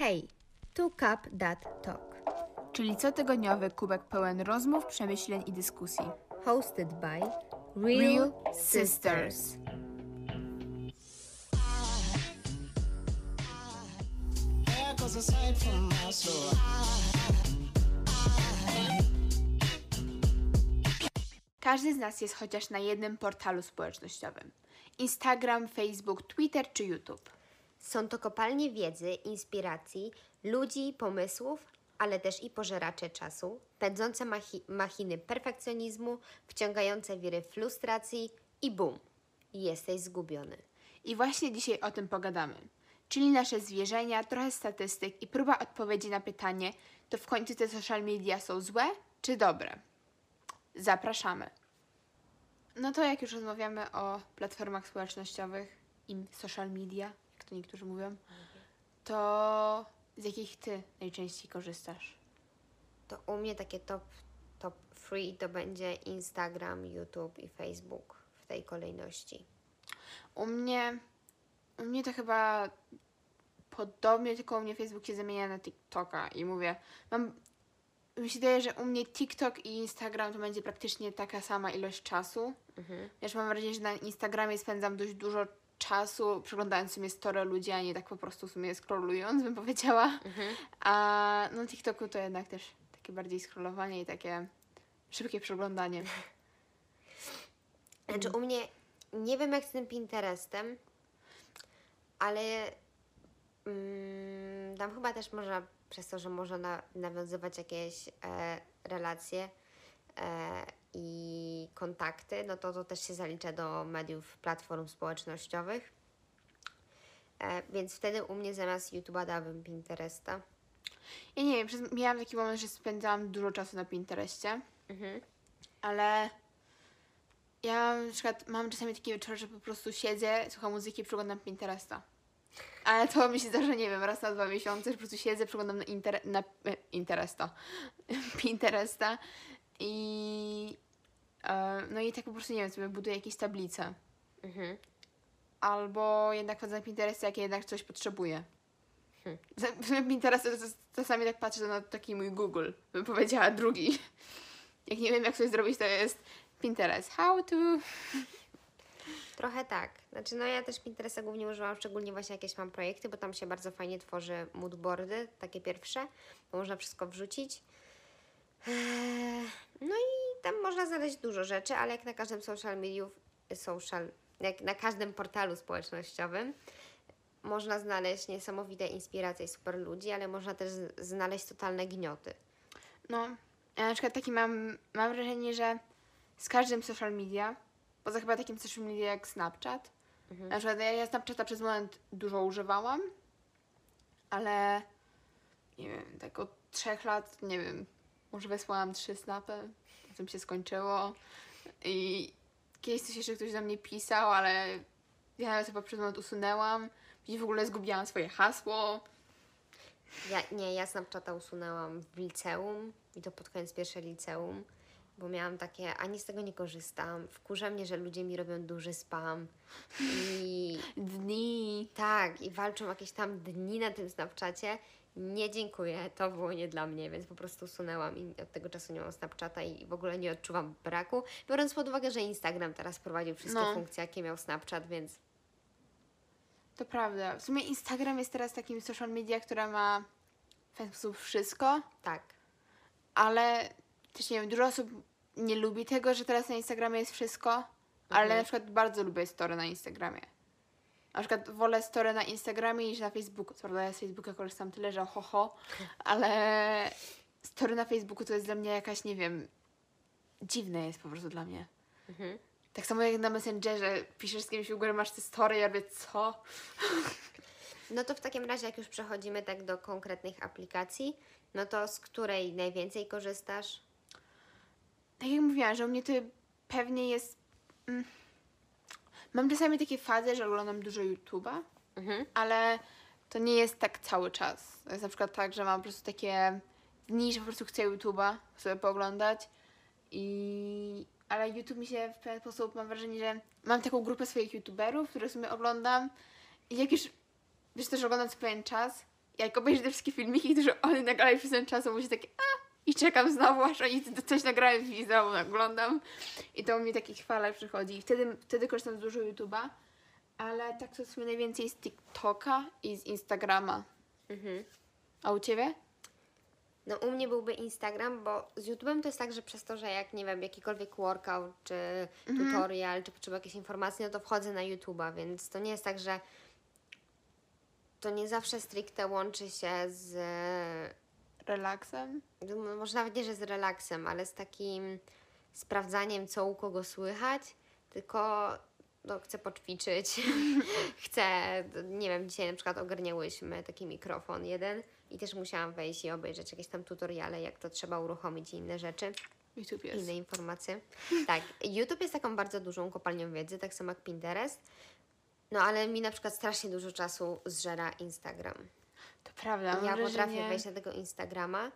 Hej, tu Cup That Talk. czyli cotygodniowy kubek pełen rozmów, przemyśleń i dyskusji. Hosted by Real, Real Sisters. Sisters. From my soul. Każdy z nas jest chociaż na jednym portalu społecznościowym. Instagram, Facebook, Twitter czy YouTube. Są to kopalnie wiedzy, inspiracji, ludzi, pomysłów, ale też i pożeracze czasu, pędzące machi- machiny perfekcjonizmu, wciągające wiry frustracji i bum, jesteś zgubiony. I właśnie dzisiaj o tym pogadamy. Czyli nasze zwierzenia, trochę statystyk i próba odpowiedzi na pytanie, to w końcu te social media są złe czy dobre? Zapraszamy. No to jak już rozmawiamy o platformach społecznościowych i social media, jak to niektórzy mówią, to z jakich ty najczęściej korzystasz? To u mnie takie top, top free to będzie Instagram, YouTube i Facebook w tej kolejności. U mnie, u mnie to chyba podobnie, tylko u mnie Facebook się zamienia na TikToka i mówię, mam, mi się wydaje, że u mnie TikTok i Instagram to będzie praktycznie taka sama ilość czasu. Wiesz, mam wrażenie, że na Instagramie spędzam dość dużo czasu przeglądając w sumie story ludzi, a nie tak po prostu w sumie scrollując, bym powiedziała. A no TikToku to jednak też takie bardziej scrollowanie i takie szybkie przeglądanie. Znaczy u mnie, nie wiem jak z tym Pinterestem, ale mm, tam chyba też można, przez to, że można na, nawiązywać jakieś e, relacje e, i kontakty, no to to też się zalicza do mediów, platform społecznościowych. E, więc wtedy u mnie zamiast YouTube'a dałabym Pinteresta. Ja nie wiem, przez, miałam taki moment, że spędzałam dużo czasu na Pinterestie, Mhm. ale ja na przykład mam czasami takie wieczory, że po prostu siedzę, słucham muzyki, przeglądam Pinteresta. Ale to mi się zdarza, nie wiem, raz na dwa miesiące, że po prostu siedzę, przeglądam na, inter, na e, Interesta, Pinteresta i e, no i tak po prostu, nie wiem, sobie buduję jakieś tablice. Mhm. Albo jednak wchodzę na Pinterest, jak jednak coś potrzebuję. Sumie Pinterest czasami tak patrzę na taki mój Google, bym powiedziała drugi. Jak nie wiem, jak coś zrobić, to jest Pinterest. How to... Trochę tak. Znaczy, no ja też Pinteresta głównie używam, szczególnie właśnie jakieś mam projekty, bo tam się bardzo fajnie tworzy moodboardy, takie pierwsze, bo można wszystko wrzucić. Eee, No i tam można znaleźć dużo rzeczy, ale jak na każdym social mediów, social, jak na każdym portalu społecznościowym, można znaleźć niesamowite inspiracje i super ludzi, ale można też znaleźć totalne gnioty. No, ja na przykład taki mam, mam wrażenie, że z każdym social media, poza chyba takim social media jak Snapchat, na przykład ja, ja Snapchata przez moment dużo używałam, ale nie wiem, tak od trzech lat, nie wiem, może wysłałam trzy snapy, potem się skończyło i kiedyś coś jeszcze ktoś do mnie pisał, ale ja chyba przez moment usunęłam, i w ogóle zgubiłam swoje hasło. Ja, nie, ja Snapchata usunęłam w liceum i to pod koniec pierwsze liceum, bo miałam takie, ani z tego nie korzystam. Wkurza mnie, że ludzie mi robią duży spam i Dni. tak, i walczą jakieś tam dni na tym Snapchacie. Nie dziękuję, to było nie dla mnie, więc po prostu usunęłam i od tego czasu nie mam Snapchata i w ogóle nie odczuwam braku. Biorąc pod uwagę, że Instagram teraz prowadził wszystkie No. funkcje, jakie miał Snapchat, więc To prawda. W sumie Instagram jest teraz takim social media, która ma w ten sposób wszystko, tak. ale też nie wiem, dużo osób nie lubi tego, że teraz na Instagramie jest wszystko, ale na przykład bardzo lubię story na Instagramie. Na przykład wolę story na Instagramie niż na Facebooku. Co prawda ja z Facebooka korzystam tyle, że ho, ho ale story na Facebooku to jest dla mnie jakaś, nie wiem, dziwne jest po prostu dla mnie. Mhm. Tak samo jak na Messengerze piszesz z kimś w ogóle masz te story, ja mówię, co? No to w takim razie, jak już przechodzimy tak do konkretnych aplikacji, no to z której najwięcej korzystasz? tak jak mówiłam, że u mnie to pewnie jest. Mm, mam czasami takie fazy, że oglądam dużo YouTube'a, Mhm. ale to nie jest tak cały czas. To jest na przykład tak, że mam po prostu takie dni, że po prostu chcę YouTube'a sobie pooglądać i. Ale YouTube mi się w pewien sposób, mam wrażenie, że mam taką grupę swoich YouTuberów, które sobie oglądam i jak już, wiesz, też oglądam co pewien czas jak obejrzę te wszystkie filmiki, które oni nagrali przez ten czas, to będzie takie a i czekam znowu, aż oni coś nagrają i znowu oglądam. I to mi takie chwale przychodzi. I wtedy, wtedy korzystam z dużo YouTube'a, ale tak to w sumie najwięcej z TikToka i z Instagrama. Mhm. A u Ciebie? No u mnie byłby Instagram, bo z YouTube'em to jest tak, że przez to, że jak nie wiem, jakikolwiek workout, czy tutorial, czy potrzebuję jakiejś informacji, no to wchodzę na YouTube'a, więc to nie jest tak, że to nie zawsze stricte łączy się z Relaksem? może nawet nie, że z relaksem, ale z takim sprawdzaniem, co u kogo słychać, tylko no, chcę poćwiczyć, chcę, nie wiem, dzisiaj na przykład ogarniałyśmy taki mikrofon jeden i też musiałam wejść i obejrzeć jakieś tam tutoriale, jak to trzeba uruchomić i inne rzeczy, YouTube jest. inne informacje. Tak, YouTube jest taką bardzo dużą kopalnią wiedzy, tak samo jak Pinterest, no ale mi na przykład strasznie dużo czasu zżera Instagram. To prawda. Ja potrafię wejść na tego Instagrama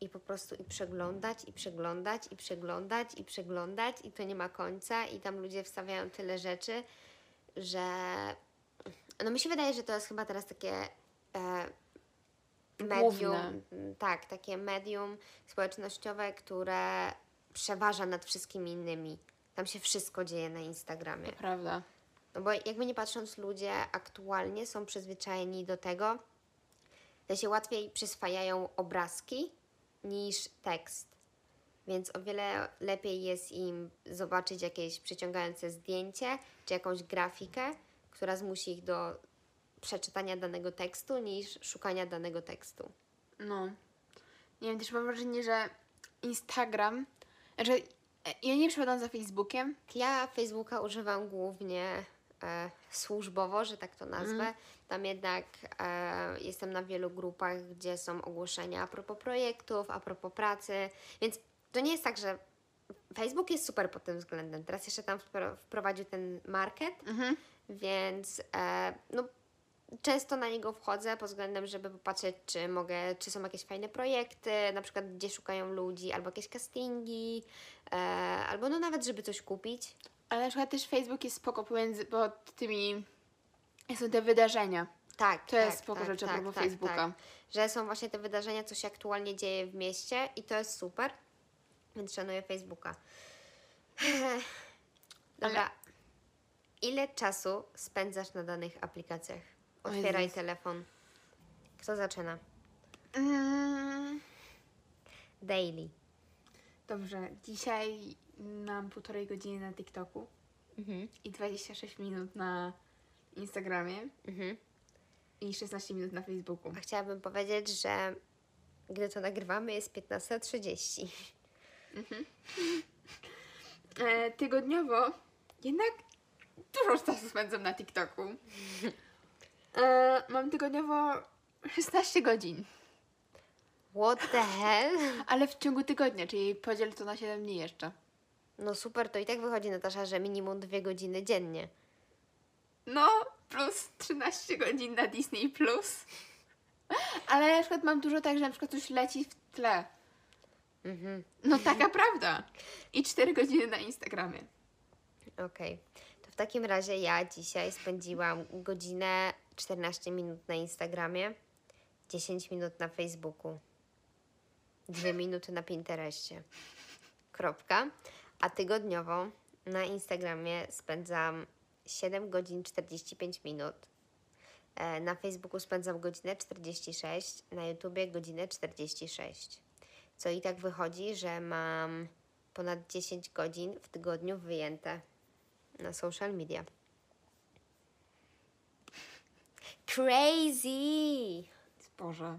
i po prostu i przeglądać, i przeglądać, i przeglądać, i przeglądać, i to nie ma końca, i tam ludzie wstawiają tyle rzeczy, że. No mi się wydaje, że to jest chyba teraz takie. E, medium, Główne. tak, takie medium społecznościowe, które przeważa nad wszystkimi innymi. Tam się wszystko dzieje na Instagramie. To prawda. No bo jakby nie patrząc, ludzie aktualnie są przyzwyczajeni do tego, że się łatwiej przyswajają obrazki niż tekst. Więc o wiele lepiej jest im zobaczyć jakieś przyciągające zdjęcie czy jakąś grafikę, która zmusi ich do przeczytania danego tekstu niż szukania danego tekstu. No. Nie wiem, też mam wrażenie, że Instagram. Znaczy, e, ja nie przepadam za Facebookiem. Ja Facebooka używam głównie e, służbowo, że tak to nazwę. Tam jednak e, jestem na wielu grupach, gdzie są ogłoszenia a propos projektów, a propos pracy, więc to nie jest tak, że Facebook jest super pod tym względem. Teraz jeszcze tam wpro- wprowadził ten market, więc e, no, często na niego wchodzę pod względem, żeby popatrzeć, czy mogę, czy są jakieś fajne projekty, na przykład gdzie szukają ludzi, albo jakieś castingi, e, albo no nawet, żeby coś kupić. Ale na przykład też Facebook jest spoko pomiędzy pod tymi. Są te wydarzenia. Tak, To jest spoko rzecz a propos Facebooka. Że są właśnie te wydarzenia, co się aktualnie dzieje w mieście i to jest super, więc szanuję Facebooka. Dobra. Ile czasu spędzasz na danych aplikacjach? Otwieraj telefon. Kto zaczyna? Mm, Daily. dobrze, dzisiaj mam półtorej godziny na TikToku Mhm. i 26 minut na Instagramie Mhm. i 16 minut na Facebooku. A chciałabym powiedzieć, że gdy to nagrywamy jest 15.30. E, tygodniowo jednak dużo czasu spędzam na TikToku. E, mam tygodniowo 16 godzin, What the hell? ale w ciągu tygodnia, czyli podziel to na 7 dni jeszcze. No super, to i tak wychodzi Natasza, że minimum dwie godziny dziennie. No, plus 13 godzin na Disney+. Plus. Ale na przykład mam dużo tak, że na przykład coś leci w tle. Mhm. No taka prawda. I 4 godziny na Instagramie. Okej. To w takim razie ja dzisiaj spędziłam godzinę 14 minut na Instagramie, 10 minut na Facebooku, 2 minuty na Pinterestie. Kropka. A tygodniowo na Instagramie spędzam 7 godzin 45 minut. E, Na Facebooku spędzam godzinę 46, na YouTubie godzinę 46. Co i tak wychodzi, że mam ponad 10 godzin w tygodniu wyjęte na social media. Crazy! Boże.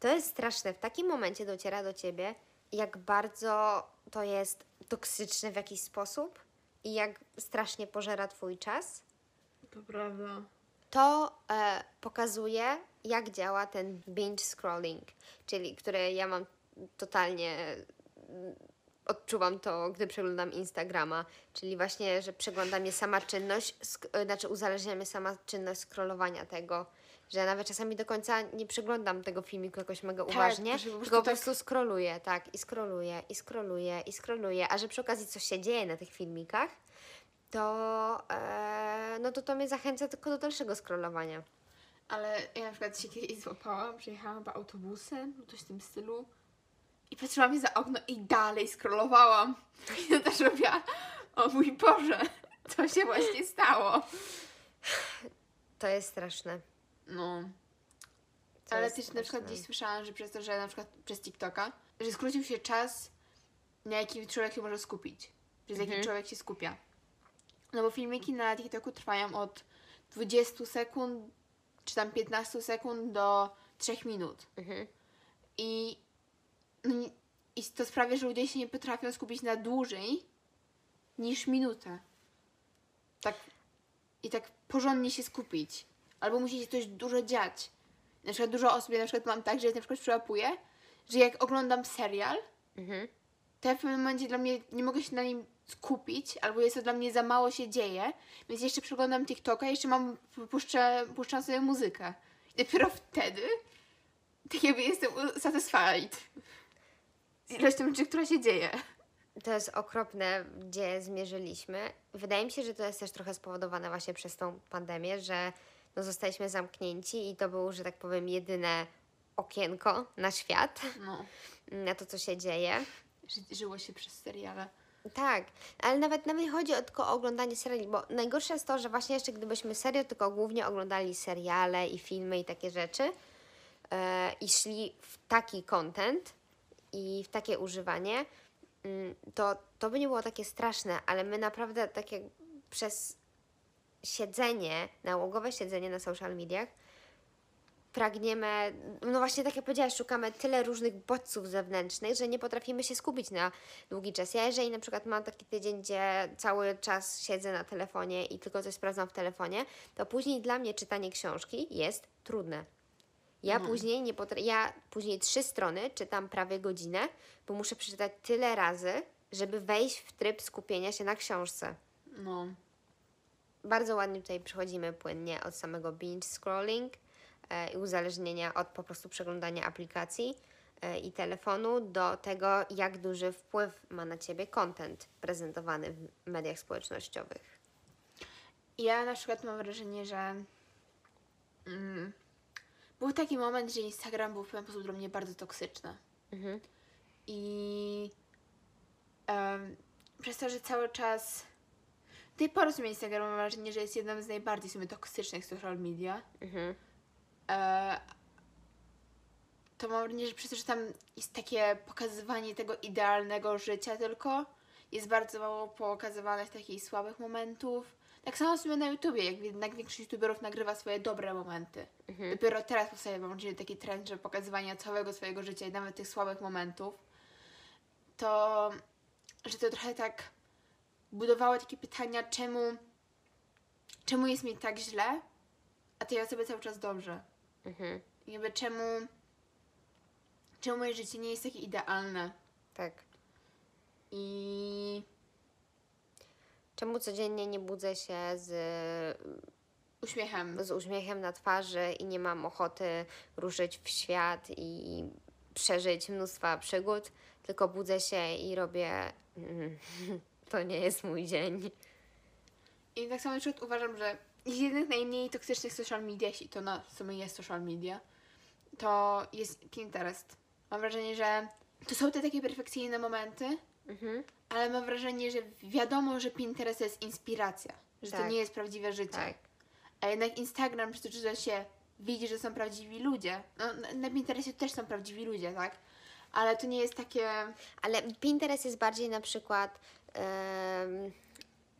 To jest straszne. W takim momencie dociera do ciebie, jak bardzo to jest toksyczne w jakiś sposób i jak strasznie pożera twój czas. To prawda. To e, pokazuje, jak działa ten binge scrolling, czyli które ja mam totalnie mm, odczuwam to, gdy przeglądam Instagrama, czyli właśnie, że przegląda mnie sama czynność, e, znaczy uzależnia mnie sama czynność scrollowania tego, że ja nawet czasami do końca nie przeglądam tego filmiku jakoś mega uważnie, się po prostu tylko po tak- prostu scrolluję, tak, i scrolluję, i scrolluję, i scrolluję, a że przy okazji coś się dzieje na tych filmikach, to, e, no to to mnie zachęca tylko do dalszego scrollowania. Ale ja na przykład się kiedyś złapałam, przejechałam chyba autobusem, lub coś w tym stylu. I patrzyłam mi za okno i dalej scrollowałam. I to też robiła, o mój Boże, co się właśnie stało. To jest straszne. No. To Ale też na przykład gdzieś słyszałam, że przez to, że na przykład przez TikToka, że skrócił się czas, na jaki człowiek się może skupić. Przez jaki człowiek się skupia. No bo filmiki na TikToku trwają od 20 sekund, czy tam 15 sekund do 3 minut. Mhm. I, no, I to sprawia, że ludzie się nie potrafią skupić na dłużej niż minutę. Tak, I tak porządnie się skupić. Albo musi się coś dużo dziać. Na przykład dużo osób, ja na przykład mam tak, że ja na przykład przyłapuję, że jak oglądam serial, Mhm. to ja w pewnym momencie dla mnie nie mogę się na nim skupić, albo jest to dla mnie za mało się dzieje, więc jeszcze przeglądam TikToka, jeszcze mam, puszczę, puszczam sobie muzykę. I dopiero wtedy tak jakby jestem satisfied z ilością rzeczy, która się dzieje. To jest okropne, gdzie zmierzyliśmy. Wydaje mi się, że to jest też trochę spowodowane właśnie przez tą pandemię, że no, zostaliśmy zamknięci i to było, że tak powiem, jedyne okienko na świat, No, na to, co się dzieje. ży- żyło się przez seriale. Tak, ale nawet, nawet nie chodzi o tylko o oglądanie seriali, bo najgorsze jest to, że właśnie jeszcze gdybyśmy serio tylko głównie oglądali seriale i filmy i takie rzeczy e, i szli w taki content i w takie używanie, mm, to, to by nie było takie straszne, ale my naprawdę takie przez siedzenie, nałogowe siedzenie na social mediach pragniemy, no właśnie tak jak powiedziałaś, szukamy tyle różnych bodźców zewnętrznych, że nie potrafimy się skupić na długi czas. Ja jeżeli na przykład mam taki tydzień, gdzie cały czas siedzę na telefonie i tylko coś sprawdzam w telefonie, to później dla mnie czytanie książki jest trudne. Ja później nie potra- ja później trzy strony czytam prawie godzinę, bo muszę przeczytać tyle razy, żeby wejść w tryb skupienia się na książce No. Bardzo ładnie tutaj przechodzimy płynnie od samego binge scrolling e, i uzależnienia od po prostu przeglądania aplikacji e, i telefonu do tego, jak duży wpływ ma na ciebie content prezentowany w mediach społecznościowych. Ja na przykład mam wrażenie, że mm, był taki moment, że Instagram był w pewien sposób dla mnie bardzo toksyczny. Mhm. I em, przez to, że cały czas tej pory w sumie Instagram mam wrażenie, że jest jednym z najbardziej w sumie toksycznych social media. Mhm. E, to mam wrażenie, że przez to, że tam jest takie pokazywanie tego idealnego życia tylko, jest bardzo mało pokazywanych takich słabych momentów. Tak samo w sumie na YouTubie, jak jednak większość YouTuberów nagrywa swoje dobre momenty. Dopiero teraz powstaje mam wrażenie taki trend, że pokazywania całego swojego życia i nawet tych słabych momentów, to że to trochę tak budowało takie pytania, czemu, czemu jest mi tak źle, a tej osobie cały czas dobrze. Mhm. I Jakby czemu, czemu moje życie nie jest takie idealne. Tak. I Czemu codziennie nie budzę się z, uśmiechem. z uśmiechem na twarzy i nie mam ochoty ruszyć w świat i przeżyć mnóstwa przygód, tylko budzę się i robię. "Mm, To nie jest mój dzień. I tak samo na przykład uważam, że jednych z najmniej toksycznych social media, jeśli to na sumie jest social media, to jest Pinterest. Mam wrażenie, że to są te takie perfekcyjne momenty, Mhm. ale mam wrażenie, że wiadomo, że Pinterest to jest inspiracja, że to Tak. nie jest prawdziwe życie. Tak. A jednak Instagram, przez to, że się widzi, że są prawdziwi ludzie. No, na Pinterestie też są prawdziwi ludzie, tak? Ale to nie jest takie... Ale Pinterest jest bardziej na przykład.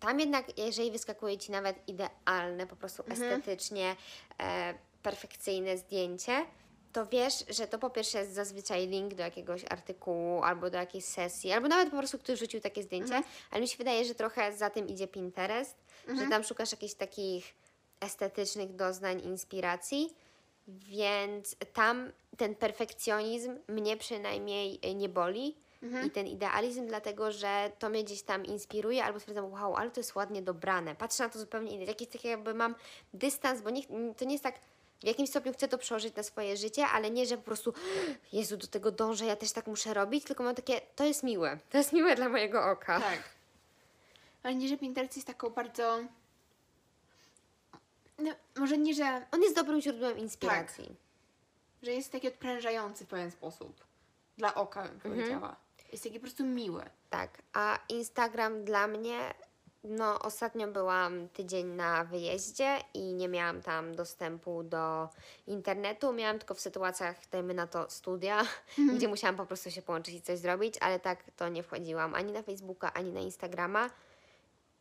Tam jednak, jeżeli wyskakuje ci nawet idealne, po prostu estetycznie e, perfekcyjne zdjęcie, to wiesz, że to po pierwsze jest zazwyczaj link do jakiegoś artykułu albo do jakiejś sesji, albo nawet po prostu ktoś rzucił takie zdjęcie, ale mi się wydaje, że trochę za tym idzie Pinterest, że tam szukasz jakichś takich estetycznych doznań, inspiracji, więc tam ten perfekcjonizm mnie przynajmniej nie boli i ten idealizm, dlatego że to mnie gdzieś tam inspiruje, albo stwierdzam, wow, ale to jest ładnie dobrane. Patrzę na to zupełnie inaczej. Jakiś taki jakby mam dystans, bo nie, to nie jest tak, w jakimś stopniu chcę to przełożyć na swoje życie, ale nie, że po prostu Jezu, do tego dążę, ja też tak muszę robić, tylko mam takie, to jest miłe. To jest miłe dla mojego oka. Tak. Ale nie, że Pinterest jest taką bardzo... No, może nie, że, On jest dobrym źródłem inspiracji. że jest taki odprężający w pewien sposób. Dla oka, bym powiedziała. Jest taki po prostu miły. Tak, a Instagram dla mnie, no ostatnio byłam tydzień na wyjeździe i nie miałam tam dostępu do internetu. Miałam tylko w sytuacjach, dajmy na to, studia, gdzie musiałam po prostu się połączyć i coś zrobić, ale tak to nie wchodziłam ani na Facebooka, ani na Instagrama.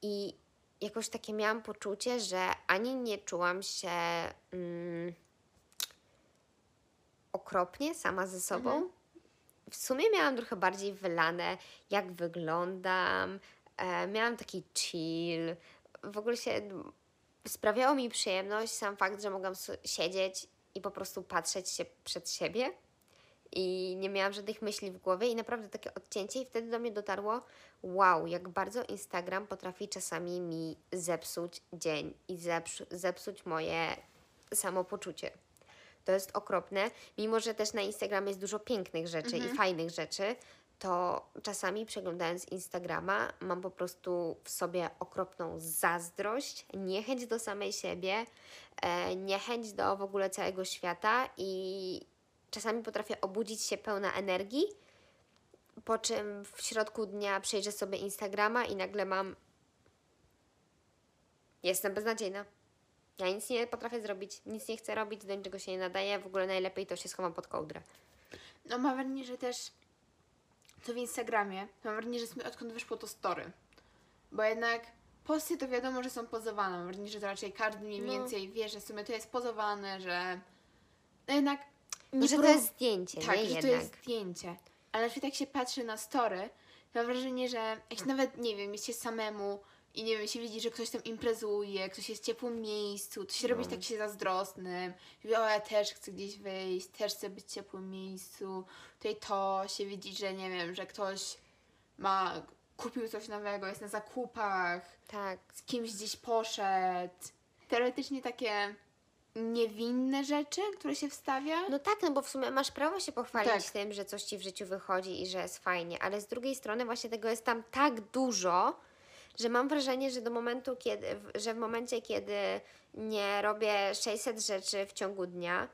I jakoś takie miałam poczucie, że ani nie czułam się mm, okropnie sama ze sobą. W sumie miałam trochę bardziej wylane, jak wyglądam. E, miałam taki chill. W ogóle się sprawiało mi przyjemność sam fakt, że mogłam siedzieć i po prostu patrzeć się przed siebie. I nie miałam żadnych myśli w głowie i naprawdę takie odcięcie i wtedy do mnie dotarło, wow, jak bardzo Instagram potrafi czasami mi zepsuć dzień i zepsu- zepsuć moje samopoczucie. To jest okropne, mimo że też na Instagramie jest dużo pięknych rzeczy i fajnych rzeczy, to czasami przeglądając Instagrama mam po prostu w sobie okropną zazdrość, niechęć do samej siebie, e, niechęć do w ogóle całego świata i czasami potrafię obudzić się pełna energii, po czym w środku dnia przejrzę sobie Instagrama i nagle mam jestem beznadziejna. Ja nic nie potrafię zrobić, nic nie chcę robić, do niczego się nie nadaję, w ogóle najlepiej to się schowam pod kołdrę. No mam wrażenie, że też co w Instagramie, to mam wrażenie, że odkąd wyszło to story. Bo jednak posty to wiadomo, że są pozowane. Mam wrażenie, że to raczej każdy mniej No. więcej wie, że w sumie to jest pozowane, że no jednak No, nie że to poró- jest zdjęcie, tak, nie że jednak. to jest zdjęcie. Ale przykład jak się patrzy na story, to mam wrażenie, że jak się nawet, nie wiem, jest się samemu i nie wiem, się widzi, że ktoś tam imprezuje, ktoś jest w ciepłym miejscu, to się robi tak się zazdrosnym. Mówi, o ja też chcę gdzieś wyjść, też chcę być w ciepłym miejscu. Tutaj to się widzi, że nie wiem, że ktoś ma, kupił coś nowego, jest na zakupach, Tak. z kimś gdzieś poszedł. Teoretycznie takie niewinne rzeczy, które się wstawia. No tak, no bo w sumie masz prawo się pochwalić Tak. tym, że coś ci w życiu wychodzi i że jest fajnie, ale z drugiej strony właśnie tego jest tam tak dużo, że mam wrażenie, że do momentu, kiedy, w- że w momencie, kiedy nie robię 600 rzeczy w ciągu dnia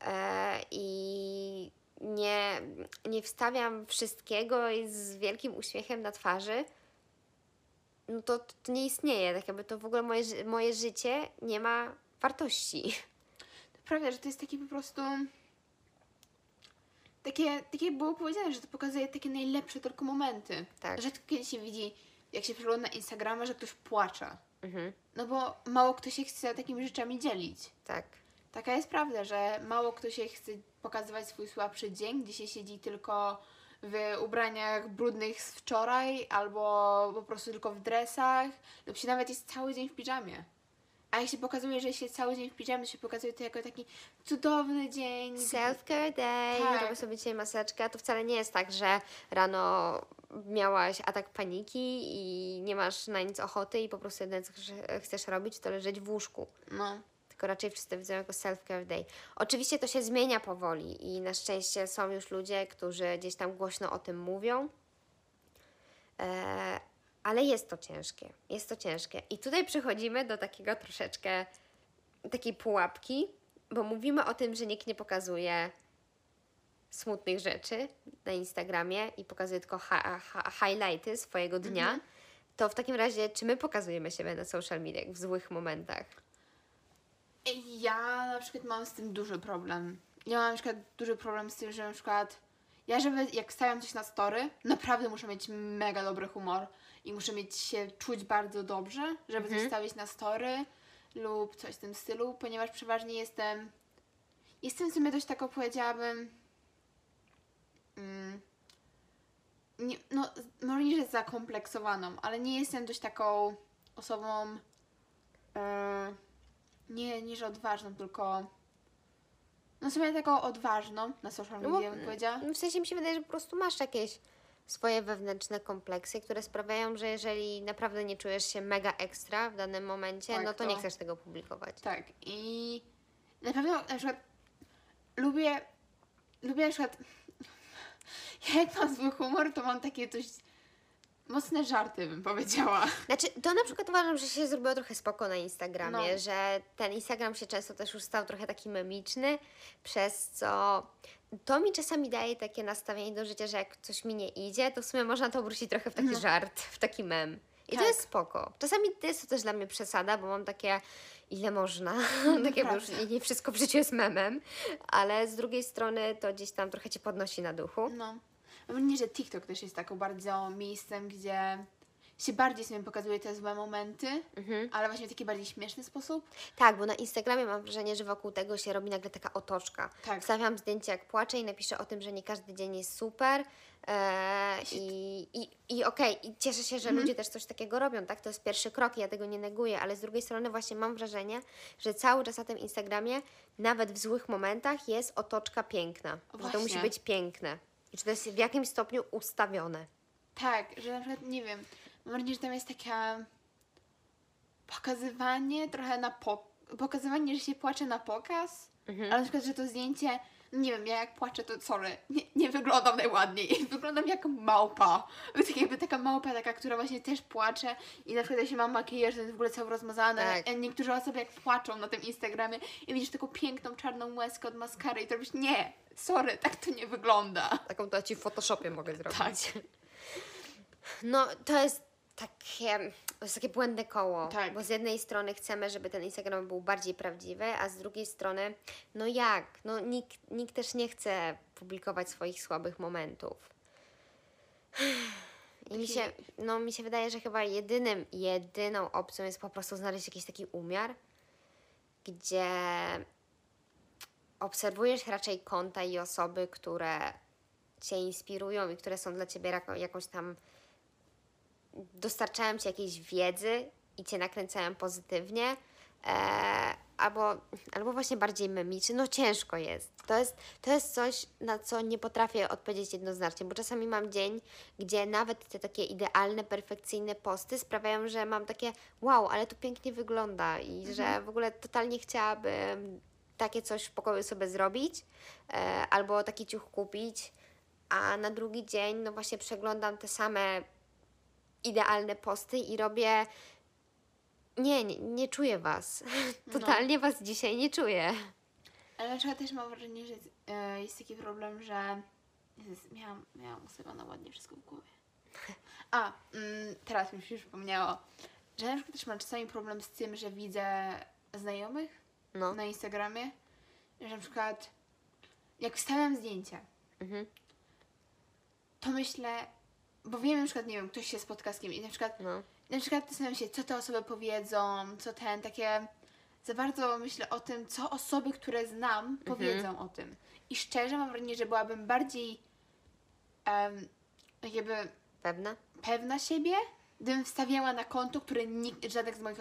e, i nie, nie wstawiam wszystkiego i z wielkim uśmiechem na twarzy, no to, to nie istnieje. Tak jakby to w ogóle moje, moje życie nie ma wartości. To prawda, że to jest taki po prostu. Takie, takie było powiedziane, że to pokazuje takie najlepsze tylko momenty. Tak. Rzadko kiedy się widzi, jak się przegląda Instagrama, że ktoś płacze. Mhm, No bo mało kto się chce takimi rzeczami dzielić. tak. Taka jest prawda, że mało kto się chce pokazywać swój słabszy dzień, gdzie się siedzi tylko w ubraniach brudnych z wczoraj, albo po prostu tylko w dresach, lub się nawet jest cały dzień w piżamie. A jak się pokazuje, że się cały dzień w piżamie, to się pokazuje to jako taki cudowny dzień. Self-care day, Tak. robię sobie dzisiaj maseczkę. A to wcale nie jest tak, że rano miałaś atak paniki i nie masz na nic ochoty i po prostu jedyne co chcesz, chcesz robić to leżeć w łóżku. No. Tylko raczej wszyscy widzą jako self-care day. Oczywiście to się zmienia powoli i na szczęście są już ludzie, którzy gdzieś tam głośno o tym mówią. Ale jest to ciężkie. Jest to ciężkie. I tutaj przechodzimy do takiego troszeczkę takiej pułapki, bo mówimy o tym, że nikt nie pokazuje smutnych rzeczy na Instagramie i pokazuje tylko highlighty swojego dnia. To w takim razie, czy my pokazujemy siebie na social mediach w złych momentach? Ja na przykład mam z tym duży problem. Ja mam na przykład duży problem z tym, że na przykład ja, żeby jak stawiam coś na story, naprawdę muszę mieć mega dobry humor i muszę mieć się czuć bardzo dobrze, żeby coś stawić na story lub coś w tym stylu, ponieważ przeważnie jestem jestem w sumie dość taką powiedziałabym mm, nie, no może nie, że zakompleksowaną, ale nie jestem dość taką osobą e, nie, nie, że odważną, tylko no w sumie taką odważną na social No media bym powiedziała. W sensie mi się wydaje, że po prostu masz jakieś swoje wewnętrzne kompleksy, które sprawiają, że jeżeli naprawdę nie czujesz się mega ekstra w danym momencie, Tak, no to, to- nie chcesz tego publikować. Tak, i na pewno na przykład lubię, lubię na przykład, ja jak mam zły humor, to mam takie dość mocne żarty, bym powiedziała. Znaczy, to na przykład uważam, że się zrobiło trochę spoko na Instagramie, No. że ten Instagram się często też już stał trochę taki memiczny, przez co to mi czasami daje takie nastawienie do życia, że jak coś mi nie idzie, to w sumie można to obrócić trochę w taki żart, w taki mem. I to Tak. jest spoko. Czasami to jest to też dla mnie przesada, bo mam takie, ile można, takie, bo już prawda. nie, nie wszystko w życiu jest memem, ale z drugiej strony to gdzieś tam trochę Cię podnosi na duchu. No. Wrażenie, że TikTok też jest taką bardzo miejscem, gdzie się bardziej sobie pokazuje te złe momenty, ale właśnie w taki bardziej śmieszny sposób. Tak, bo na Instagramie mam wrażenie, że wokół tego się robi nagle taka otoczka. Tak. Wstawiam zdjęcie jak płaczę i napiszę o tym, że nie każdy dzień jest super. E, I i, i okej, i cieszę się, że ludzie też coś takiego robią, tak? To jest pierwszy krok, ja tego nie neguję, ale z drugiej strony właśnie mam wrażenie, że cały czas na tym Instagramie, nawet w złych momentach, jest otoczka piękna. Że to musi być piękne. I czy to jest w jakimś stopniu ustawione. Tak, że na przykład, nie wiem, mam wrażenie, że tam jest takie pokazywanie trochę na po... pokazywanie, że się płacze na pokaz, ale na przykład, że to zdjęcie, no nie wiem, ja jak płaczę, to sorry, nie, nie wyglądam najładniej, wyglądam jak małpa, tak jakby taka małpa, taka, która właśnie też płacze i na przykład jeśli mam makijaż, to jest w ogóle cały rozmazany, Tak. niektóre osoby jak płaczą na tym Instagramie i widzisz taką piękną czarną łezkę od maskary i to robisz, nie, sorry, tak to nie wygląda. Taką to ci w Photoshopie mogę zrobić. Tak. No, to jest takie, takie błędne koło, Tak. bo z jednej strony chcemy, żeby ten Instagram był bardziej prawdziwy, a z drugiej strony, no jak, no nikt, nikt też nie chce publikować swoich słabych momentów. I mi się, no, mi się wydaje, że chyba jedynym, jedyną opcją jest po prostu znaleźć jakiś taki umiar, gdzie obserwujesz raczej konta i osoby, które Cię inspirują i które są dla Ciebie jako, jakąś tam dostarczają Ci jakiejś wiedzy i Cię nakręcają pozytywnie, e, albo, albo właśnie bardziej memicznie. No ciężko jest. To, jest. to jest coś, na co nie potrafię odpowiedzieć jednoznacznie, bo czasami mam dzień, gdzie nawet te takie idealne, perfekcyjne posty sprawiają, że mam takie wow, ale to pięknie wygląda i że w ogóle totalnie chciałabym takie coś w pokoju sobie zrobić e, albo taki ciuch kupić, a na drugi dzień no właśnie przeglądam te same idealne posty i robię nie, nie, nie czuję Was. Totalnie Was dzisiaj nie czuję. Ale na przykład też mam wrażenie, że e, jest taki problem, że Jezus, miałam, miałam ustawione ładnie wszystko w głowie. A, mm, teraz mi się przypomniało, że na przykład też mam czasami problem z tym, że widzę znajomych No. na Instagramie, że na przykład jak wstawiam zdjęcie, Mhm. to myślę, bo wiem na przykład, nie wiem, ktoś się spotka z kimś i na przykład No. na przykład zastanawiam się, co te osoby powiedzą, co ten, takie za bardzo myślę o tym, co osoby, które znam, Mhm. powiedzą o tym. I szczerze mam wrażenie, że byłabym bardziej um, jakby Pewna? pewna siebie, gdybym wstawiała na konto, które nikt, żadnych z moich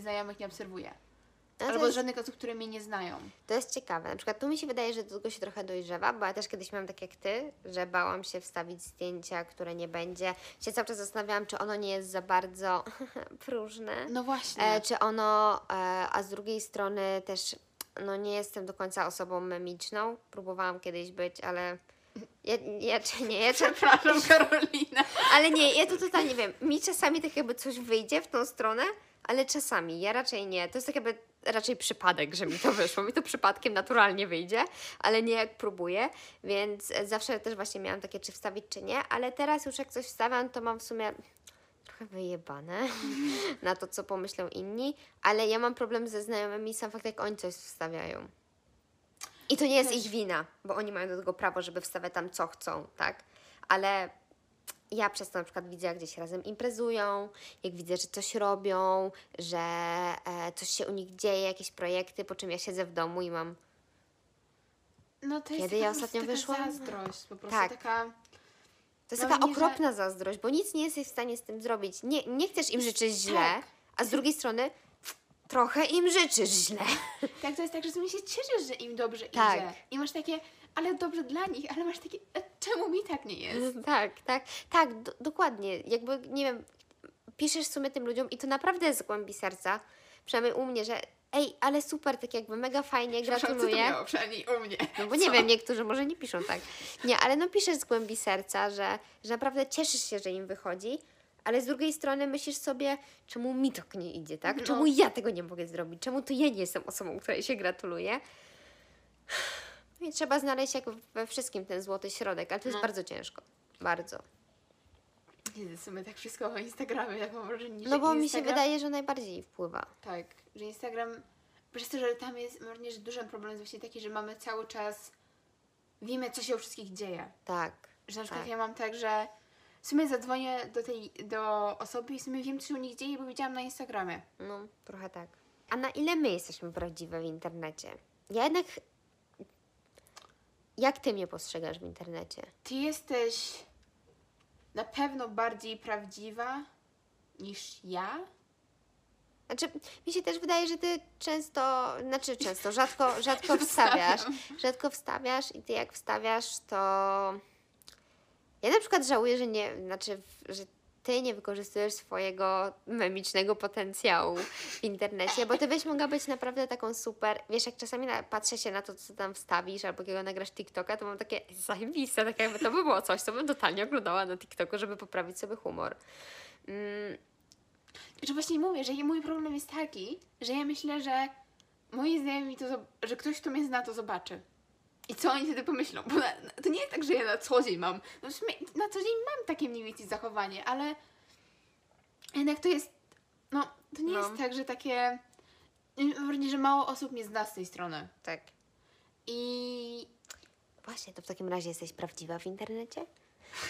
znajomych nie obserwuje. No Albo jest- żadnych osób, które mnie nie znają. To jest ciekawe. Na przykład tu mi się wydaje, że do tego się trochę dojrzewa, bo ja też kiedyś miałam tak jak ty, że bałam się wstawić zdjęcia, które nie będzie. Się cały czas zastanawiałam, czy ono nie jest za bardzo próżne. No właśnie. E, czy ono, e, a z drugiej strony też, no nie jestem do końca osobą memiczną. Próbowałam kiedyś być, ale ja, ja czy nie, ja, Przepraszam, Karolina. ale nie, ja to totalnie wiem. Mi czasami tak jakby coś wyjdzie w tą stronę, ale czasami, ja raczej nie. To jest tak jakby raczej przypadek, że mi to wyszło. Mi to przypadkiem naturalnie wyjdzie, ale nie jak próbuję, więc zawsze też właśnie miałam takie, czy wstawić, czy nie, ale teraz już jak coś wstawiam, to mam w sumie trochę wyjebane na to, co pomyślą inni, ale ja mam problem ze znajomymi sam fakt, jak oni coś wstawiają. I to nie jest ich wina, bo oni mają do tego prawo, żeby wstawiać tam co chcą, tak? Ale ja przez to na przykład widzę, jak gdzieś razem imprezują, jak widzę, że coś robią, że e, coś się u nich dzieje, jakieś projekty, po czym ja siedzę w domu i mam No to jest Kiedy taka ja ostatnio taka wyszłam? zazdrość, po prostu Tak. taka... To jest Mam taka wrażenie, że- okropna zazdrość, bo nic nie jesteś w stanie z tym zrobić. Nie, nie chcesz im życzyć źle, Tak. a z drugiej strony trochę im życzysz źle. Tak, to jest tak, że sobie się cieszysz, że im dobrze Tak. idzie. I masz takie, ale dobrze dla nich, ale masz takie, e, czemu mi tak nie jest? tak, tak, tak, do, dokładnie. Jakby, nie wiem, piszesz w sumie tym ludziom i to naprawdę z głębi serca, przynajmniej u mnie, że ej, ale super, tak jakby mega fajnie, Przepraszam, Co to gratuluję. miało przynajmniej u mnie? No bo nie Co? wiem, niektórzy może nie piszą tak. Nie, ale no piszesz z głębi serca, że, że naprawdę cieszysz się, że im wychodzi, Ale z drugiej strony myślisz sobie, czemu mi to nie idzie, tak? No. Czemu ja tego nie mogę zrobić? Czemu to ja nie jestem osobą, której się gratuluje? I trzeba znaleźć jak we wszystkim ten złoty środek, ale to jest No. bardzo ciężko. Bardzo. Nie, w sumie tak wszystko o Instagramie, tak mam wrażenie, No bo mi się wydaje, że najbardziej wpływa. Tak, że Instagram, przez to, że tam jest, mam wrażenie, że dużym problemem jest właśnie taki, że mamy cały czas, wiemy, co się u wszystkich dzieje. Tak. Że na przykład Tak. ja mam tak, że w sumie zadzwonię do tej, do osoby i w sumie wiem, co się u nich dzieje, bo widziałam na Instagramie. No, trochę tak. A na ile my jesteśmy prawdziwe w internecie? Ja jednak. Jak ty mnie postrzegasz w internecie? Ty jesteś na pewno bardziej prawdziwa niż ja. Znaczy, mi się też wydaje, że ty często, znaczy często, rzadko, rzadko wstawiasz. Rzadko wstawiasz i ty jak wstawiasz, to. Ja na przykład żałuję, że nie, znaczy, że ty nie wykorzystujesz swojego memicznego potencjału w internecie, bo ty byś mogła być naprawdę taką super. Wiesz, jak czasami na, patrzę się na to, co tam wstawisz, albo jakiego nagrasz TikToka, to mam takie zajebiste, tak jakby to by było coś, co bym totalnie oglądała na TikToku, żeby poprawić sobie humor. Mm, właśnie mówię, że mój problem jest taki, że ja myślę, że moi znajomi to, że ktoś, kto mnie zna, to zobaczy. I co oni wtedy pomyślą? Bo na, to nie jest tak, że ja na co dzień mam. No na co dzień mam takie mniej więcej zachowanie, ale jednak to jest. No, to nie No. jest tak, że takie. Wrażenie, że mało osób mnie zna z tej strony. tak. I Właśnie, to w takim razie jesteś prawdziwa w internecie?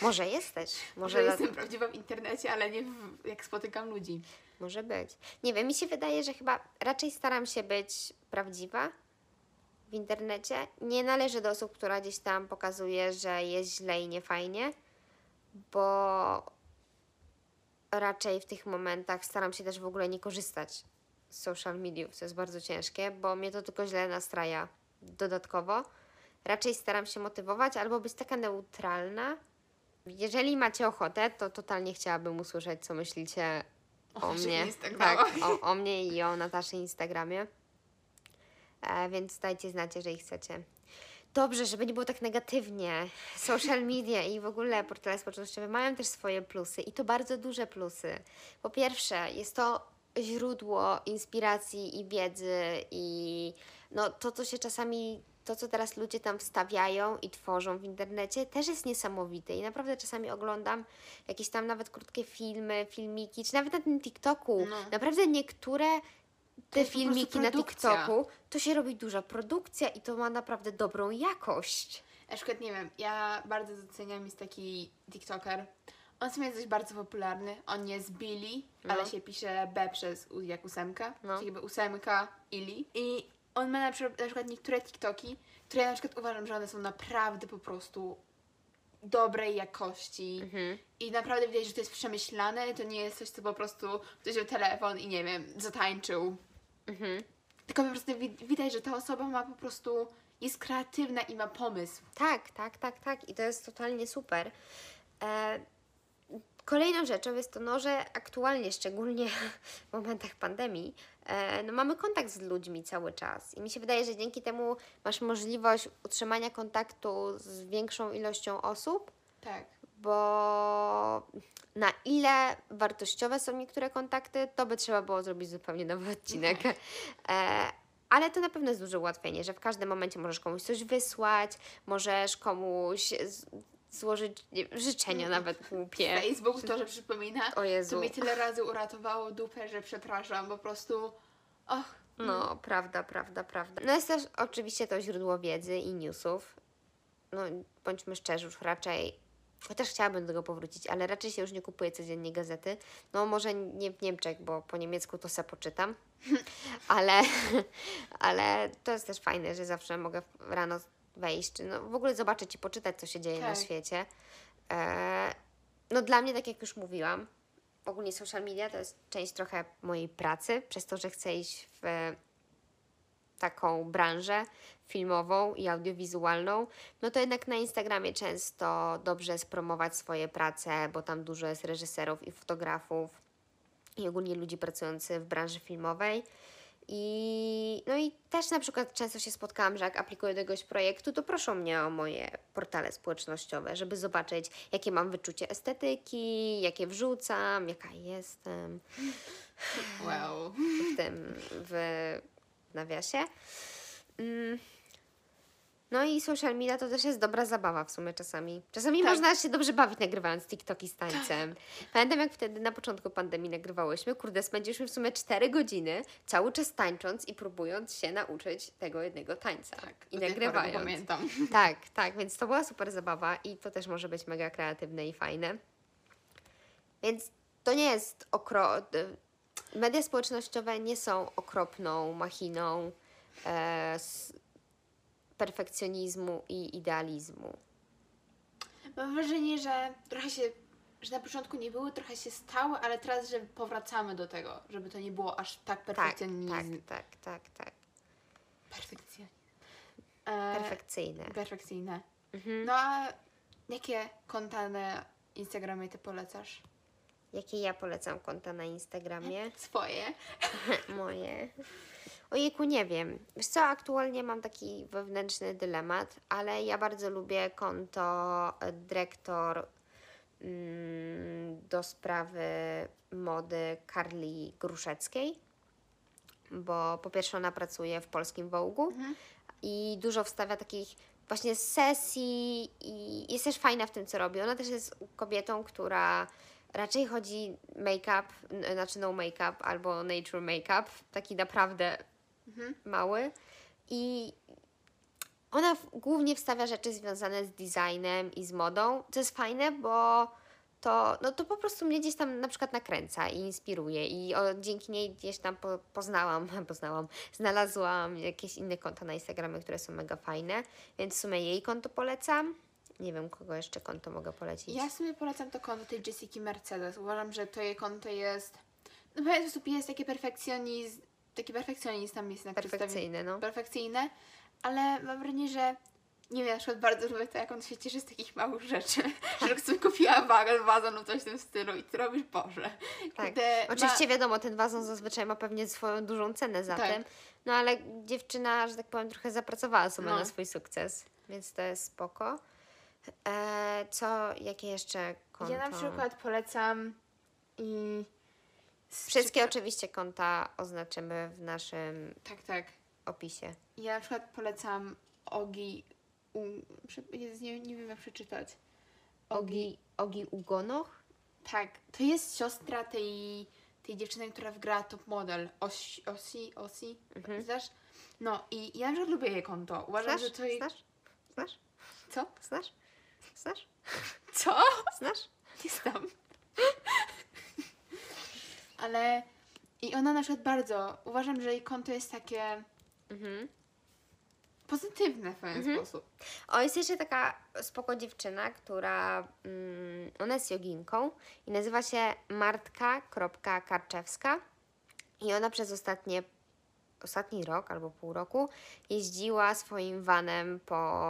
Może jesteś, może, może jestem prawdziwa w internecie, ale nie w, jak spotykam ludzi. może być. Nie wiem, mi się wydaje, że chyba raczej staram się być prawdziwa w internecie. Nie należę do osób, która gdzieś tam pokazuje, że jest źle i niefajnie, bo raczej w tych momentach staram się też w ogóle nie korzystać z social mediów, co jest bardzo ciężkie, bo mnie to tylko źle nastraja dodatkowo. Raczej staram się motywować albo być taka neutralna. Jeżeli macie ochotę, to totalnie chciałabym usłyszeć, co myślicie O o mnie. Tak, o, o mnie i o Nataszy Instagramie. E, więc dajcie znać, jeżeli chcecie. Dobrze, żeby nie było tak negatywnie. Social media i w ogóle portale społecznościowe mają też swoje plusy i to bardzo duże plusy. Po pierwsze, jest to źródło inspiracji i wiedzy i no, to, co się czasami, to, co teraz ludzie tam wstawiają i tworzą w internecie, też jest niesamowite i naprawdę czasami oglądam jakieś tam nawet krótkie filmy, filmiki, czy nawet na tym TikToku. No. Naprawdę niektóre te filmiki na produkcja. TikToku, to się robi duża produkcja i to ma naprawdę dobrą jakość. Na przykład, nie wiem, ja bardzo doceniam, jest taki TikToker. On w sumie jest dość bardzo popularny. On jest Billy, No. ale się pisze B przez U jak ósemka. No. Czyli jakby ósemka Ili. I on ma na przykład, na przykład niektóre TikToki, które ja na przykład uważam, że one są naprawdę po prostu dobrej jakości. Mhm. I naprawdę widać, że to jest przemyślane. To nie jest coś, co po prostu ktoś wziął telefon i nie wiem, zatańczył. Mhm. Tylko po prostu wi- widać, że ta osoba ma po prostu, jest kreatywna i ma pomysł. Tak, tak, tak, tak. I to jest totalnie super. E, kolejną rzeczą jest to, no, że aktualnie, szczególnie w momentach pandemii, no, mamy kontakt z ludźmi cały czas. I mi się wydaje, że dzięki temu masz możliwość utrzymania kontaktu z większą ilością osób, Tak. bo na ile wartościowe są niektóre kontakty, to by trzeba było zrobić zupełnie nowy odcinek. E, ale to na pewno jest duże ułatwienie, że w każdym momencie możesz komuś coś wysłać, możesz komuś złożyć nie, życzenia nawet głupie. Facebook to, że przypomina, O Jezu. to mi tyle razy uratowało dupę, że przepraszam, po prostu. Och, No, prawda, prawda, prawda. No jest też oczywiście to źródło wiedzy i newsów. No, bądźmy szczerzy, już raczej, chociaż chciałabym do tego powrócić, ale raczej się już nie kupuję codziennie gazety. No, może nie w Niemczech, bo po niemiecku to se poczytam, ale, ale to jest też fajne, że zawsze mogę rano wejść, no, w ogóle zobaczyć i poczytać, co się dzieje na Tak. świecie. E, no, dla mnie, tak jak już mówiłam, ogólnie social media to jest część trochę mojej pracy, przez to, że chcę iść w e, taką branżę filmową i audiowizualną, no to jednak na Instagramie często dobrze jest promować swoje prace, bo tam dużo jest reżyserów i fotografów i ogólnie ludzi pracujących w branży filmowej. I, no i też na przykład często się spotkałam, że jak aplikuję do jakiegoś projektu, to proszą mnie o moje portale społecznościowe, żeby zobaczyć, jakie mam wyczucie estetyki, jakie wrzucam, jaka jestem Wow. w tym, w nawiasie. Mm. No i social media to też jest dobra zabawa w sumie czasami. Czasami Tak. można się dobrze bawić nagrywając TikToki z tańcem. Pamiętam jak wtedy na początku pandemii nagrywałyśmy, kurde, spędziliśmy w sumie 4 godziny cały czas tańcząc i próbując się nauczyć tego jednego tańca. Tak, I nagrywając. pamiętam. Tak, tak, więc to była super zabawa i to też może być mega kreatywne i fajne. Więc to nie jest okro... Media społecznościowe nie są okropną machiną e, perfekcjonizmu i idealizmu. Mam wrażenie, że trochę się, że na początku nie były, trochę się stały, ale teraz, że powracamy do tego, żeby to nie było aż tak Tak, tak, perfekcjonizm. tak, tak, tak. Perfekcjonizm. E, Perfekcyjne. perfekcyjne. Mhm. No a jakie konta na Instagramie ty polecasz? Jakie ja polecam konta na Instagramie? Swoje. Moje. Ojejku, nie wiem. Wiesz co, aktualnie mam taki wewnętrzny dylemat, ale ja bardzo lubię konto dyrektor mm, do sprawy mody Karli Gruszeckiej, bo po pierwsze ona pracuje w polskim Wołgu i dużo wstawia takich właśnie sesji i jest też fajna w tym, co robi. Ona też jest kobietą, która raczej chodzi make-up, znaczy no make-up albo nature make-up, taki naprawdę mały i ona głównie wstawia rzeczy związane z designem i z modą, co jest fajne, bo to, no to po prostu mnie gdzieś tam na przykład nakręca i inspiruje i o, dzięki niej gdzieś tam po, poznałam, poznałam, znalazłam jakieś inne konta na Instagramie, które są mega fajne, więc w sumie jej konto polecam. Nie wiem, kogo jeszcze konto mogę polecić. Ja sobie polecam to konto tej Jessiki Mercedes. Uważam, że to jej konto jest. No w pewien sposób jest takie perfekcjonizm. Taki perfekcjonizm tam jest na Perfekcyjne, no. Perfekcyjne, ale mam wrażenie, że. Nie wiem, na przykład bardzo lubię to, jak on się cieszy z takich małych rzeczy. że sobie kupiła wazon lub coś w tym stylu i ty robisz Boże. Tak. Oczywiście wiadomo, ten wazon zazwyczaj ma pewnie swoją dużą cenę za Tak. tym, no ale dziewczyna, że tak powiem, trochę zapracowała sobie No. na swój sukces, więc to jest spoko. E, co, jakie jeszcze konto? Ja na przykład polecam i. Wszystkie oczywiście konta oznaczymy w naszym Tak, tak. opisie. Ja na przykład polecam Ogi. U... Nie, nie wiem jak przeczytać. Ogi, Ogi Ugonoch? Tak, to jest siostra tej, tej dziewczyny, która wgrała top model. Osi, Osi, Osi, znasz? No i ja na przykład lubię jej konto. Uważam, Znasz? że to jej... Znasz? Znasz? Co? Znasz? Znasz? Co? Znasz? Nie znam. Ale i ona na przykład bardzo, uważam, że jej konto jest takie Mhm. pozytywne w pewien sposób. O, jest jeszcze taka spoko dziewczyna, która, mm, ona jest joginką i nazywa się martka.karczewska i ona przez ostatnie, ostatni rok albo pół roku jeździła swoim vanem po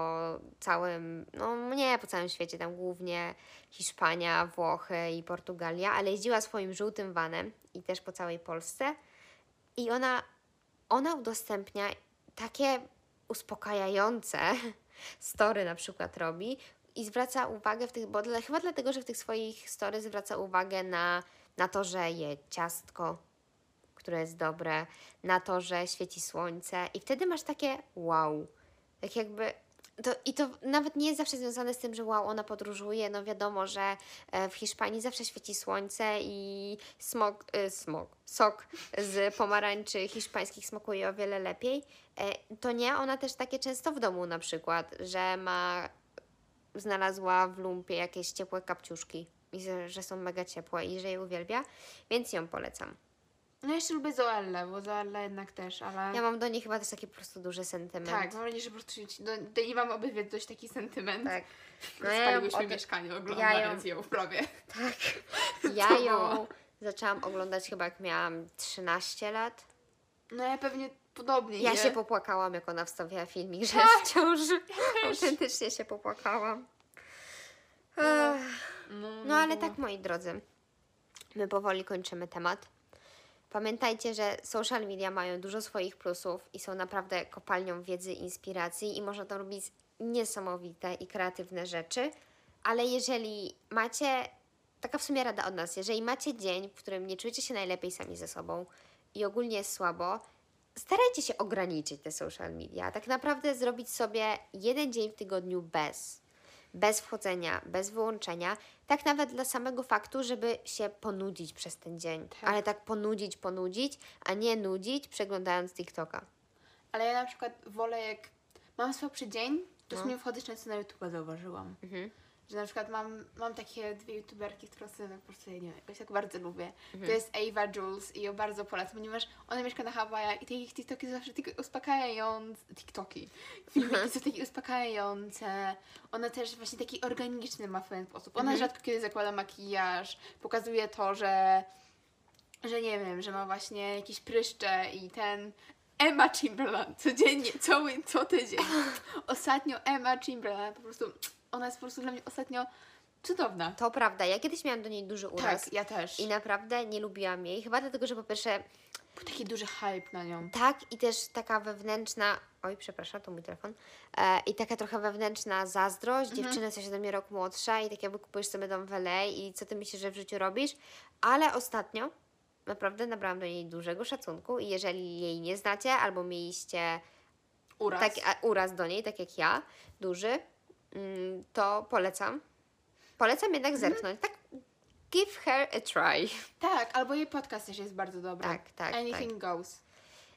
całym, no nie po całym świecie, tam głównie Hiszpania, Włochy i Portugalia, ale jeździła swoim żółtym vanem i też po całej Polsce. I ona, ona udostępnia takie uspokajające story na przykład robi i zwraca uwagę w tych, bo dla, chyba dlatego, że w tych swoich story zwraca uwagę na, na to, że je ciastko, które jest dobre, na to, że świeci słońce i wtedy masz takie wow, tak jakby to, I to nawet nie jest zawsze związane z tym, że wow, ona podróżuje. No wiadomo, że e, w Hiszpanii zawsze świeci słońce i smog, e, smog, sok z pomarańczy hiszpańskich smakuje o wiele lepiej. E, to nie, ona też takie często w domu na przykład, że ma, znalazła w lumpie jakieś ciepłe kapciuszki i że, że są mega ciepłe i że je uwielbia, więc ją polecam. No jeszcze lubię Zoellę, bo Zoella jednak też, ale... Ja mam do niej chyba też taki po prostu duży sentyment. Tak, mam nadzieję, że po prostu do, do niej mam obydwie dość taki sentyment. Tak. No No ja ją Spaliłyśmy od- mieszkanie oglądając ja ją w prawie. Tak. Ja ją było. zaczęłam oglądać chyba jak miałam 13 lat. No ja pewnie podobnie. Ja nie? się popłakałam, jak ona wstawiała filmik, że Tak, jest w ciąży. Autentycznie się popłakałam. Ech. No, No ale było. tak, moi drodzy, my powoli kończymy temat. Pamiętajcie, że social media mają dużo swoich plusów i są naprawdę kopalnią wiedzy inspiracji i można tam robić niesamowite i kreatywne rzeczy, ale jeżeli macie, taka w sumie rada od nas, jeżeli macie dzień, w którym nie czujecie się najlepiej sami ze sobą i ogólnie jest słabo, starajcie się ograniczyć te social media. Tak naprawdę zrobić sobie jeden dzień w tygodniu bez. Bez wchodzenia, bez wyłączenia. Tak nawet dla samego faktu, żeby się ponudzić przez ten dzień. Ale tak ponudzić, ponudzić, a nie nudzić przeglądając TikToka. Ale ja na przykład wolę jak mam słabszy dzień, to No. sumie wchodzę często na YouTube'a, zauważyłam. Mhm. Że na przykład mam, mam takie dwie youtuberki, które sobie tak po prostu, ja nie wiem, jakoś tak bardzo lubię. Mhm. To jest Ava Jules i ją bardzo polecam, ponieważ ona mieszka na Hawajach i te ich TikToki są zawsze takie uspokajające. TikToki. Filmiki Mhm. są takie uspokajające. Ona też właśnie taki organiczny ma w sposób. Ona Mhm. rzadko kiedy zakłada makijaż, pokazuje to, że że nie wiem, że ma właśnie jakieś pryszcze i ten Emma Chamberlain codziennie, cały, co tydzień. Ostatnio Emma Chamberlain po prostu, ona jest po prostu dla mnie ostatnio cudowna. To prawda, ja kiedyś miałam do niej duży uraz. Tak, ja też. I naprawdę nie lubiłam jej. Chyba dlatego, że po pierwsze Był taki duży hype na nią. Tak, i też taka wewnętrzna. Oj, przepraszam, to mój telefon. E, I taka trochę wewnętrzna zazdrość. Mhm. Dziewczyna jest ode mnie rok młodsza i tak jakby kupujesz sobie dom w LA i co ty myślisz, że w życiu robisz. Ale ostatnio naprawdę nabrałam do niej dużego szacunku i jeżeli jej nie znacie albo mieliście Uraz. tak, a, uraz do niej, tak jak ja, duży, to polecam. Polecam jednak Mhm. zerknąć. Tak, give her a try. tak, albo jej podcast też jest bardzo dobry. Tak, tak, Anything goes.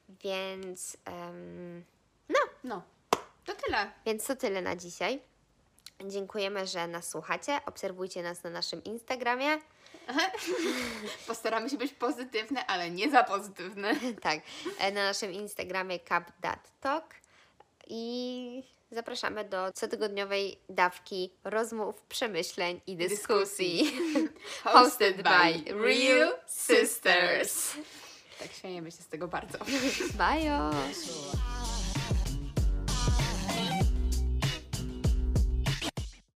Więc, em, No, to tyle. więc to tyle na dzisiaj. Dziękujemy, że nas słuchacie. Obserwujcie nas na naszym Instagramie. Postaramy się być pozytywne, ale nie za pozytywne. tak, e, na naszym Instagramie cup.talk i zapraszamy do cotygodniowej dawki rozmów, przemyśleń i dyskusji. Hosted by Real Sisters. Tak śmiejemy się z tego bardzo. Bye!